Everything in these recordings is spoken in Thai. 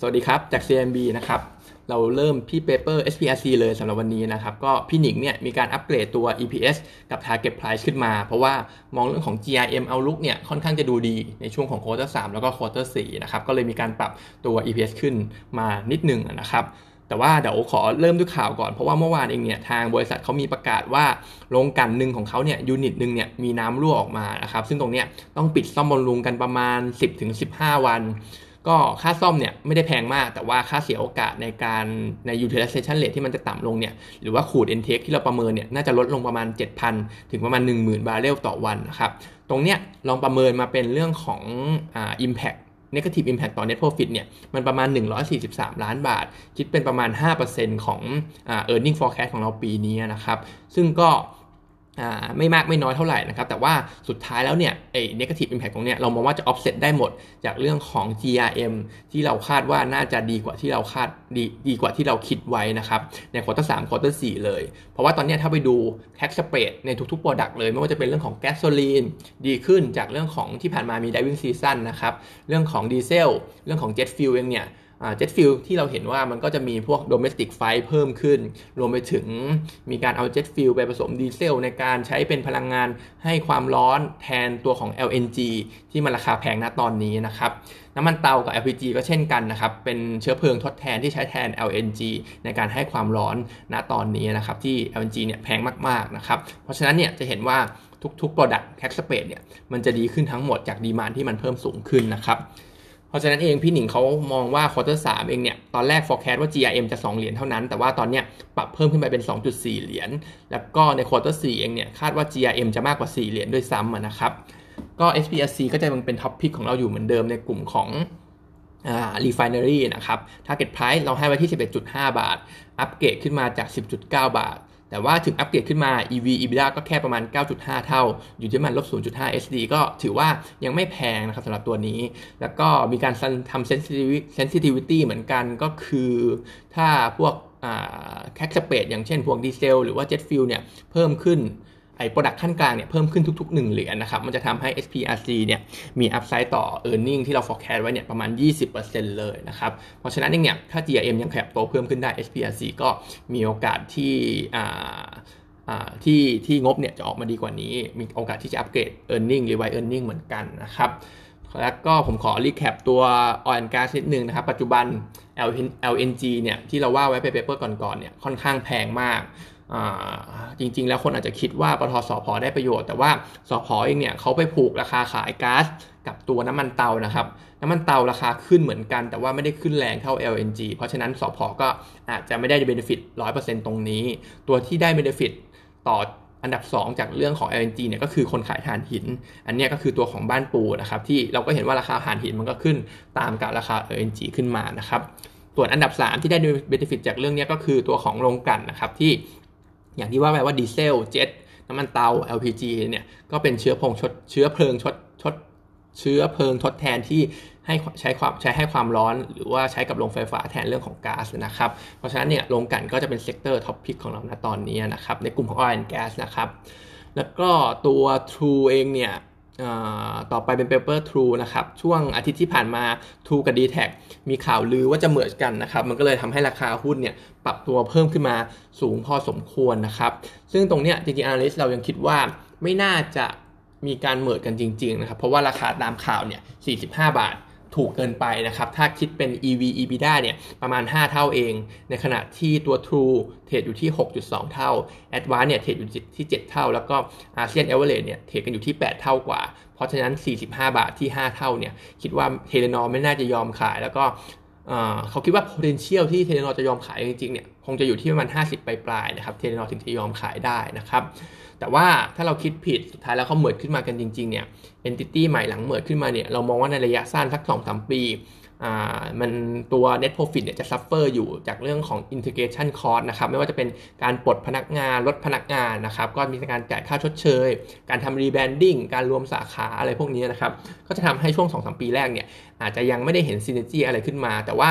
สวัสดีครับ จาก CMB นะครับ เราเริ่มที่ paper SPRC เลยสำหรับวันนี้นะครับ ก็พี่หนิงเนี่ยมีการอัปเกรดตัว EPS กับ Target Price ขึ้นมา เพราะว่ามองเรื่องของ GRM Outlook เนี่ยค่อนข้างจะดูดีในช่วงของ Quarter 3 แล้วก็ Quarter 4 นะครับ ก็เลยมีการปรับตัว EPS ขึ้นมานิดหนึ่งนะครับแต่ว่าเดี๋ยวขอเริ่มด้วยข่าวก่อน เพราะว่าเมื่อวานเองเนี่ยทางบริษัทเขามีประกาศว่าโรงกลั่นหนึ่งของเขาเนี่ย unit หนึ่งเนี่ยมีน้ำรั่วออกมานะครับซึ่งตรงเนี้ยต้องปิดซ่อมบำรุงกันประมาณ 10-15 วัน ก็ค่าซ่อมเนี่ยไม่ได้แพงมาก แต่ว่าค่าเสียโอกาสในการใน utilization rate ที่มันจะต่ำลงเนี่ยหรือว่าขูด intake ที่เราประเมินเนี่ยน่าจะลดลงประมาณ 7,000 ถึงประมาณ 10,000 บาร์เรลต่อวันนะครับตรงเนี้ยลองประเมินมาเป็นเรื่องของอ่า impact negative impact ต่อ net profit เนี่ยมันประมาณ 143 ล้านบาท คิดเป็นประมาณ 5%ของอ่า earning forecast ของเราปีนี้นะครับ ซึ่งก็ ไม่มากไม่น้อยเท่าไหร่นะครับ แต่ว่าสุดท้ายแล้วเนี่ยไอ้ negative impact ตรงเนี้ยเรามองว่าจะ offset ได้หมดจากเรื่องของ GRM ที่เราคาดว่าน่าจะดีกว่าที่เราคาดดีดีกว่าที่เราคิดไว้นะครับใน quarter สาม quarter สี่เลย เพราะว่าตอนนี้ถ้าไปดู crack spread ในทุกๆ product เลย ไม่ว่าจะเป็นเรื่องของแก๊สโซลีนดีขึ้นจากเรื่องของที่ผ่านมามี driving season นะครับเรื่องของดีเซลเรื่องของ jet fuel เองเนี่ย jet fuel ที่เราเห็นว่ามันก็จะมีพวก domestic flightเพิ่มขึ้น รวมไปถึงมีการเอาเจ็ตฟิลไปผสมดีเซลในการใช้เป็นพลังงานให้ความร้อนแทนตัวของ LNG ที่มันราคาแพงณตอนนี้นะครับน้ำมันเตากับ LPG ก็เช่นกันนะครับ เป็นเชื้อเพลิงทดแทนที่ใช้แทน LNG ในการให้ความร้อนณตอนนี้นะครับ ที่ LNG เนี่ยแพงมากๆนะครับ เพราะฉะนั้นเนี่ยจะเห็นว่าทุกๆ Product Tax Space เนี่ยมันจะดีขึ้นทั้งหมดจากดีมานที่มันเพิ่มสูงขึ้นนะครับ เพราะฉะนั้นเองพี่หนิงเขามองว่า quarter สี่เองเนี่ยตอนแรก forecast ว่า GRM จะ 2 เหรียญเท่านั้น แต่ว่าตอนเนี้ยปรับเพิ่มขึ้นไปเป็น 2.4 เหรียญแล้วก็ใน quarter สี่เองเนี่ยคาดว่า GRM จะมากกว่า 4 เหรียญด้วยซ้ำนะครับก็ SPRC ก็จะยังเป็น top pick ของเราอยู่เหมือนเดิมในกลุ่มของอ่า refinery นะครับ target price เราให้ไว้ที่ 11.5 บาท อัปเกรดขึ้นมาจาก 10.9 บาท แต่ว่าถึงอัปเกรดขึ้นมา EV EBITDA ก็แค่ประมาณ 9.5 เท่า อยู่ที่มันลบ 0.5 SD ก็ถือว่ายังไม่แพงนะครับสำหรับตัวนี้ แล้วก็มีการทำ sensitivity เหมือนกันก็คือถ้าพวก crack spread อย่างเช่นพวกดีเซลหรือว่า jet fuel เนี่ยเพิ่มขึ้น ไอ้ product ขั้นกลางเนี่ยเพิ่มขึ้นทุก ๆ 1 เหรียญนะครับ มันจะทำให้ SPRC เนี่ยมี upside ต่อ earning ที่เรา forecast ไว้เนี่ยประมาณ 20%เลยนะครับ เพราะฉะนั้นเนี่ยถ้า GRM ยังขยับโตเพิ่มขึ้นได้ SPRC ก็มีโอกาสที่ที่ที่งบเนี่ยจะออกมาดีกว่านี้ มีโอกาสที่จะ upgrade earning หรือ revise earning เหมือนกันนะครับแล้วก็ผมขอ recap ตัว oil and gas นิดนึงนะครับ ปัจจุบัน LNG เนี่ยที่เราว่าไว้ไป paper ก่อนๆเนี่ยค่อนข้างแพงมาก จริงๆ แล้วคนอาจจะคิดว่าปตท.สผ.ได้ประโยชน์ แต่ว่าสผ.เองเนี่ยเขาไปผูกราคาขายก๊าซกับตัวน้ำมันเตานะครับ น้ำมันเตาราคาขึ้นเหมือนกัน แต่ว่าไม่ได้ขึ้นแรงเท่า LNG เพราะฉะนั้นสผ.ก็อาจจะไม่ได้ benefit 100%ตรงนี้ ตัวที่ได้ benefit ต่ออันดับ 2 จากเรื่องของ LNG เนี่ยก็คือคนขายถ่านหิน อันนี้ก็คือตัวของบ้านปูนะครับที่เราก็เห็นว่าราคาถ่านหินมันก็ขึ้นตามกับราคา LNG ขึ้นมานะครับส่วนอันดับ 3 ที่ได้ benefit จากเรื่องนี้ก็คือตัวของโรงกลั่นนะครับที่ อย่างที่ว่าไปว่าดีเซลเจ็ตน้ำมันเตา LPG เนี่ยก็เป็นเชื้อเพลิงชดเชื้อเพลิงชดชดเชื้อเพลิงทดแทนที่ให้ใช้ความใช้ให้ความร้อน หรือว่าใช้กับโรงไฟฟ้าแทนเรื่องของก๊าซนะครับ เพราะฉะนั้นเนี่ยโรงกลั่นก็จะเป็น sector top pick ของเราณตอนนี้นะครับในกลุ่มของ oil and gas นะครับ แล้วก็ตัว True เองเนี่ย ต่อไปเป็น Paper True นะครับ ช่วงอาทิตย์ที่ผ่านมา True กับ d t แทมีข่าวลือว่าจะเหมือนกันนะครับ มันก็เลยทำให้ราคาหุ้นเนี่ยปรับตัวเพิ่มขึ้นมาสูงพอสมควรนะครับ ซึ่งตรงเนี้ยจริงๆ analyst เรายังคิดว่าไม่น่าจะมีการเหมือนกันจริง ๆ นะครับ เพราะว่าราคาตามข่าวเนี่ย45 บาท ถูกเกินไปนะครับ ถ้าคิดเป็น EV EBITDA เนี่ยประมาณ 5 เท่าเอง ในขณะที่ตัว True trade อยู่ที่ 6.2 เท่า Advance เนี่ย trade อยู่ที่ 7 เท่า แล้วก็ ASEAN Average เนี่ย trade กันอยู่ที่ 8 เท่ากว่า เพราะฉะนั้น 45 บาทที่ 5 เท่าเนี่ยคิดว่า Telenor ไม่น่าจะยอมขาย แล้วก็เขาคิดว่า potential ที่ Telenor จะยอมขายจริงๆเนี่ยคงจะอยู่ที่ประมาณ 50 ปลายๆนะครับ Telenor ถึงจะยอมขายได้นะครับ แต่ว่าถ้าเราคิดผิดสุดท้ายแล้วเขาเหมิดขึ้นมากันจริงๆเนี่ยเอนติตี้ใหม่หลังเหมิดขึ้นมาเนี่ยเรามองว่าในระยะสั้นสักสองสามปีมันตัว net profit เนี่ยจะ suffer อยู่จากเรื่องของ integration cost นะครับ ไม่ว่าจะเป็นการปลดพนักงาน ลดพนักงานนะครับ ก็มีการจ่ายค่าชดเชย การทำ rebranding การรวมสาขาอะไรพวกนี้นะครับ ก็จะทำให้ช่วง 2-3 ปีแรกเนี่ยอาจจะยังไม่ได้เห็น synergy อะไรขึ้นมา แต่ว่า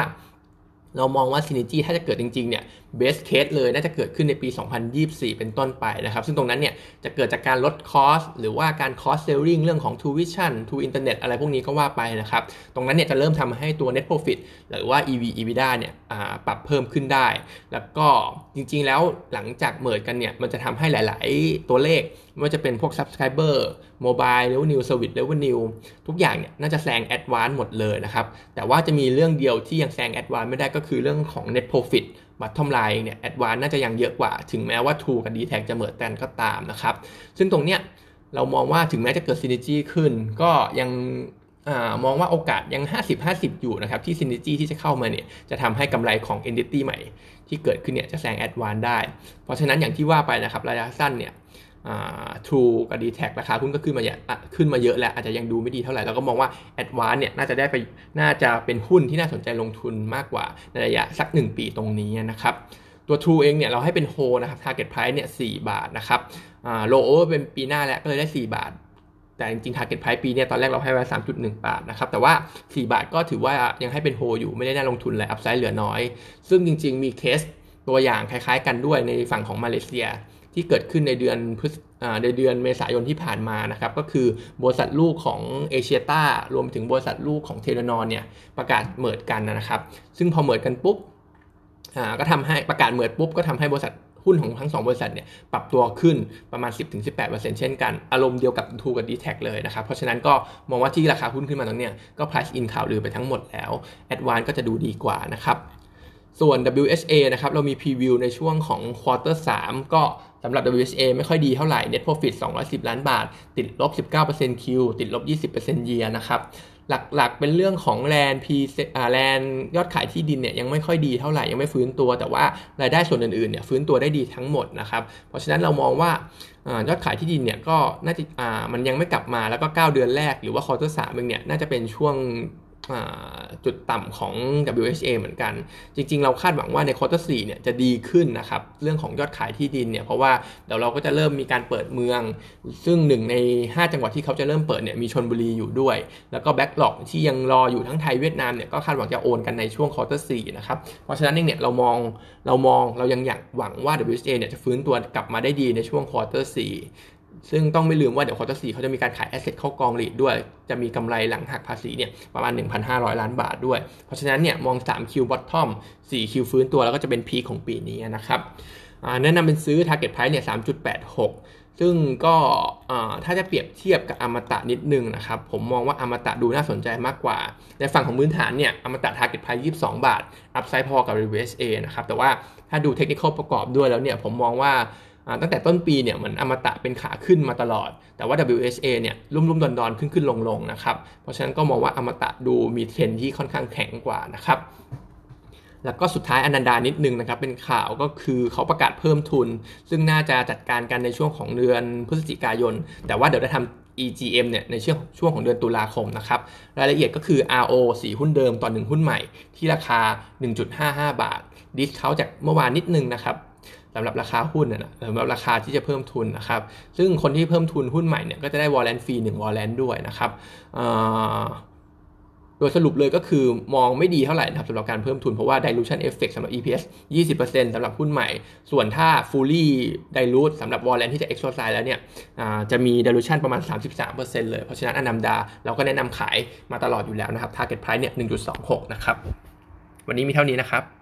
เรามองว่าซินิจี้ถ้าจะเกิดจริงๆเนี่ยbase case เลยน่าจะเกิดขึ้นในปี 2024 เป็นต้นไปนะครับ ซึ่งตรงนั้นเนี่ยจะเกิดจากการลด cost หรือว่าการ cross-selling เรื่องของ t ูวิชั่นทูอินเทอร์เน็ตอะไรพวกนี้ก็ว่าไปนะครับ ตรงนั้นเนี่ยจะเริ่มทำให้ตัว net profit หรือว่า EV EBITDA เนี่ยปรับเพิ่มขึ้นได้ แล้วก็จริงๆแล้วหลังจาก merge กันเนี่ยมันจะทำให้หลาย ๆ ตัวเลข ไม่ว่าจะเป็นพวก subscriber mobile revenue service revenue ทุกอย่างเนี่ยน่าจะแซง advance หมดเลยนะครับ แต่ว่าจะมีเรื่องเดียวที่ยังแซง advance ไม่ได้ก็คือเรื่องของ net profit บัตทอมไลน์เนี่ยแอดวานน่าจะยังเยอะกว่า ถึงแม้ว่า True กับ d t แทจะเหมือนกันก็ตามนะครับ ซึ่งตรงเนี้ยเรามองว่าถึงแม้จะเกิดซิน n จีขึ้น ก็ยังอมองว่าโอกาสยัง 50-50 อยู่นะครับ ที่ซิน n จีที่จะเข้ามาเนี่ย จะทำให้กำไรของ Entity ใหม่ที่เกิดขึ้นเนี่ย จะแซงแอดวานได้ เพราะฉะนั้นอย่างที่ว่าไปนะครับระยะสั้นเนี่ย ทรูกับ d t แทราคาหุ้นก็ขึ้นมาเยอะขึ้นมาเยอะแล้วอาจจะยังดูไม่ดีเท่าไหร่แล้วก็มองว่า a d v a n c e เนี่ยน่าจะได้ไปน่าจะเป็นหุ้นที่น่าสนใจลงทุนมากกว่าในระยะสัก 1 ปีตรงนี้นะครับ ตัว True เองเนี่ยเราให้เป็นโฮนะครับ Target Price เนี่ย4บาทนะครับโลโอเป็นปีหน้าแล้วก็เลยได้ 4 บาท แต่จริงๆ Target Price ปีเนี่ยตอนแรกเราให้ไว้3.1 บาทนะครับแต่ว่า 4 บาทก็ถือว่ายังให้เป็นโฮอยู่ไม่ได้น่าลงทุนเลยอัพไซด์เหลือน้อย ซึ่งจริง ๆ มีเคสตัวอย่างคล้าย ๆ กันด้วยในฝั่งของมาเลเซีย ที่เกิดขึ้นในเดือนพฤษในเดือนเมษายนที่ผ่านมานะครับก็คือบริษัทลูกของเอเชียต้ารวมถึงบริษัทลูกของเทเลนอนเนี่ยประกาศเมิดกันนะครับ ซึ่งพอเมิดกันปุ๊บก็ทำให้ประกาศเมิดปุ๊บก็ทำให้บริษัทหุ้นของทั้ง 2 บริษัทเนี่ยปรับตัวขึ้นประมาณ 10-18%เช่นกัน อารมณ์เดียวกับทูกับ d t แทเลยนะครับ เพราะฉะนั้นก็มองว่าที่ราคาหุ้นขึ้นมาตรงนี้ก็ price in ข่าวลือไปทั้งหมดแล้ว Advance ก็จะดูดีกว่านะครับ ส่วน WHA นะครับเรามี preview ในช่วงของ quarter 3ก็ สำหรับ WHA ไม่ค่อยดีเท่าไหร่ Net Profit 210 ล้านบาท ติดลบ 19% Q ติดลบ 20% Year นะครับหลักๆ เป็นเรื่องของ land พี land ยอดขายที่ดินเนี่ยยังไม่ค่อยดีเท่าไหร่ยังไม่ฟื้นตัว แต่ว่ารายได้ส่วนอื่นๆเนี่ยฟื้นตัวได้ดีทั้งหมดนะครับเพราะฉะนั้นเรามองว่ายอดขายที่ดินเนี่ยก็น่าจะมันยังไม่กลับมาแล้วก็ 9 เดือนแรกหรือว่า quarter สามเองเนี่ยน่าจะเป็นช่วง จุดต่ำของ WHA เหมือนกัน จริง ๆ เราคาดหวังว่าใน quarter สี่เนี่ยจะดีขึ้นนะครับ เรื่องของยอดขายที่ดินเนี่ย เพราะว่าเดี๋ยวเราก็จะเริ่มมีการเปิดเมือง ซึ่งหนึ่งใน 5 จังหวัดที่เขาจะเริ่มเปิดเนี่ยมีชลบุรีอยู่ด้วย แล้วก็ backlog ที่ยังรออยู่ทั้งไทยเวียดนามเนี่ยก็คาดหวังจะโอนกันในช่วง quarter สี่นะครับ เพราะฉะนั้นเนี่ยเรามองเรามองเรายังอยากหวังว่า WHA เนี่ยจะฟื้นตัวกลับมาได้ดีในช่วง quarter สี่ ซึ่งต้องไม่ลืมว่าเดี๋ยว quarter สี่เขาจะมีการขาย asset เข้ากอง REIT ด้วย จะมีกำไรหลังหักภาษีเนี่ยประมาณ 1,500 ล้านบาทด้วย เพราะฉะนั้นเนี่ยมอง3คิวบอททอม4คิวฟื้นตัวแล้วก็จะเป็นพีของปีนี้นะครับแนะนำเป็นซื้อ Target Price เนี่ย 3.86 ซึ่งก็ถ้าจะเปรียบเทียบกับอมตะนิดนึงนะครับ ผมมองว่าอมตะดูน่าสนใจมากกว่า ในฝั่งของพื้นฐานเนี่ยอมตะ Target Price 22 บาทอัพไซด์พอกับ Reverse A นะครับ แต่ว่าถ้าดูเทคนิคประกอบด้วยแล้วเนี่ยผมมองว่า ตั้งแต่ต้นปีเนี่ยเหมือนอมตะเป็นขาขึ้นมาตลอด แต่ว่า WHA เนี่ยรุ่มรุ่มดอนดอนขึ้นขึ้นลงลงนะครับ เพราะฉะนั้นก็มองว่าอมตะดูมีเทรนที่ค่อนข้างแข็งกว่านะครับแล้วก็สุดท้ายอนันดานิดนึงนะครับ เป็นข่าวก็คือเขาประกาศเพิ่มทุน ซึ่งน่าจะจัดการกันในช่วงของเดือนพฤศจิกายน แต่ว่าเดี๋ยวจะทำ EGM เนี่ยในช่วงช่วงของเดือนตุลาคมนะครับ รายละเอียดก็คือ RO 4 หุ้นเดิมต่อ 1 หุ้นใหม่ ที่ราคา 1.55 บาท ดิสเขาจากเมื่อวานนิดนึงนะครับ สำหรับราคาหุ้นนะสำหรับราคาที่จะเพิ่มทุนนะครับ ซึ่งคนที่เพิ่มทุนหุ้นใหม่เนี่ยก็จะได้วอลเลนฟรีหนึ่งวอลเลนด้วยนะครับโดยสรุปเลยก็คือมองไม่ดีเท่าไหร่นะครับสำหรับการเพิ่มทุนเพราะว่า dilution effect สำหรับ EPS 20%สำหรับหุ้นใหม่ ส่วนถ้า fully dilute สำหรับ warrant ที่จะ exercise แล้วเนี่ยจะมี dilution ประมาณ 33%เลย เพราะฉะนั้นอนัมดาเราก็แนะนำขายมาตลอดอยู่แล้วนะครับ target price เนี่ย 1.26 นะครับ วันนี้มีเท่านี้นะครับ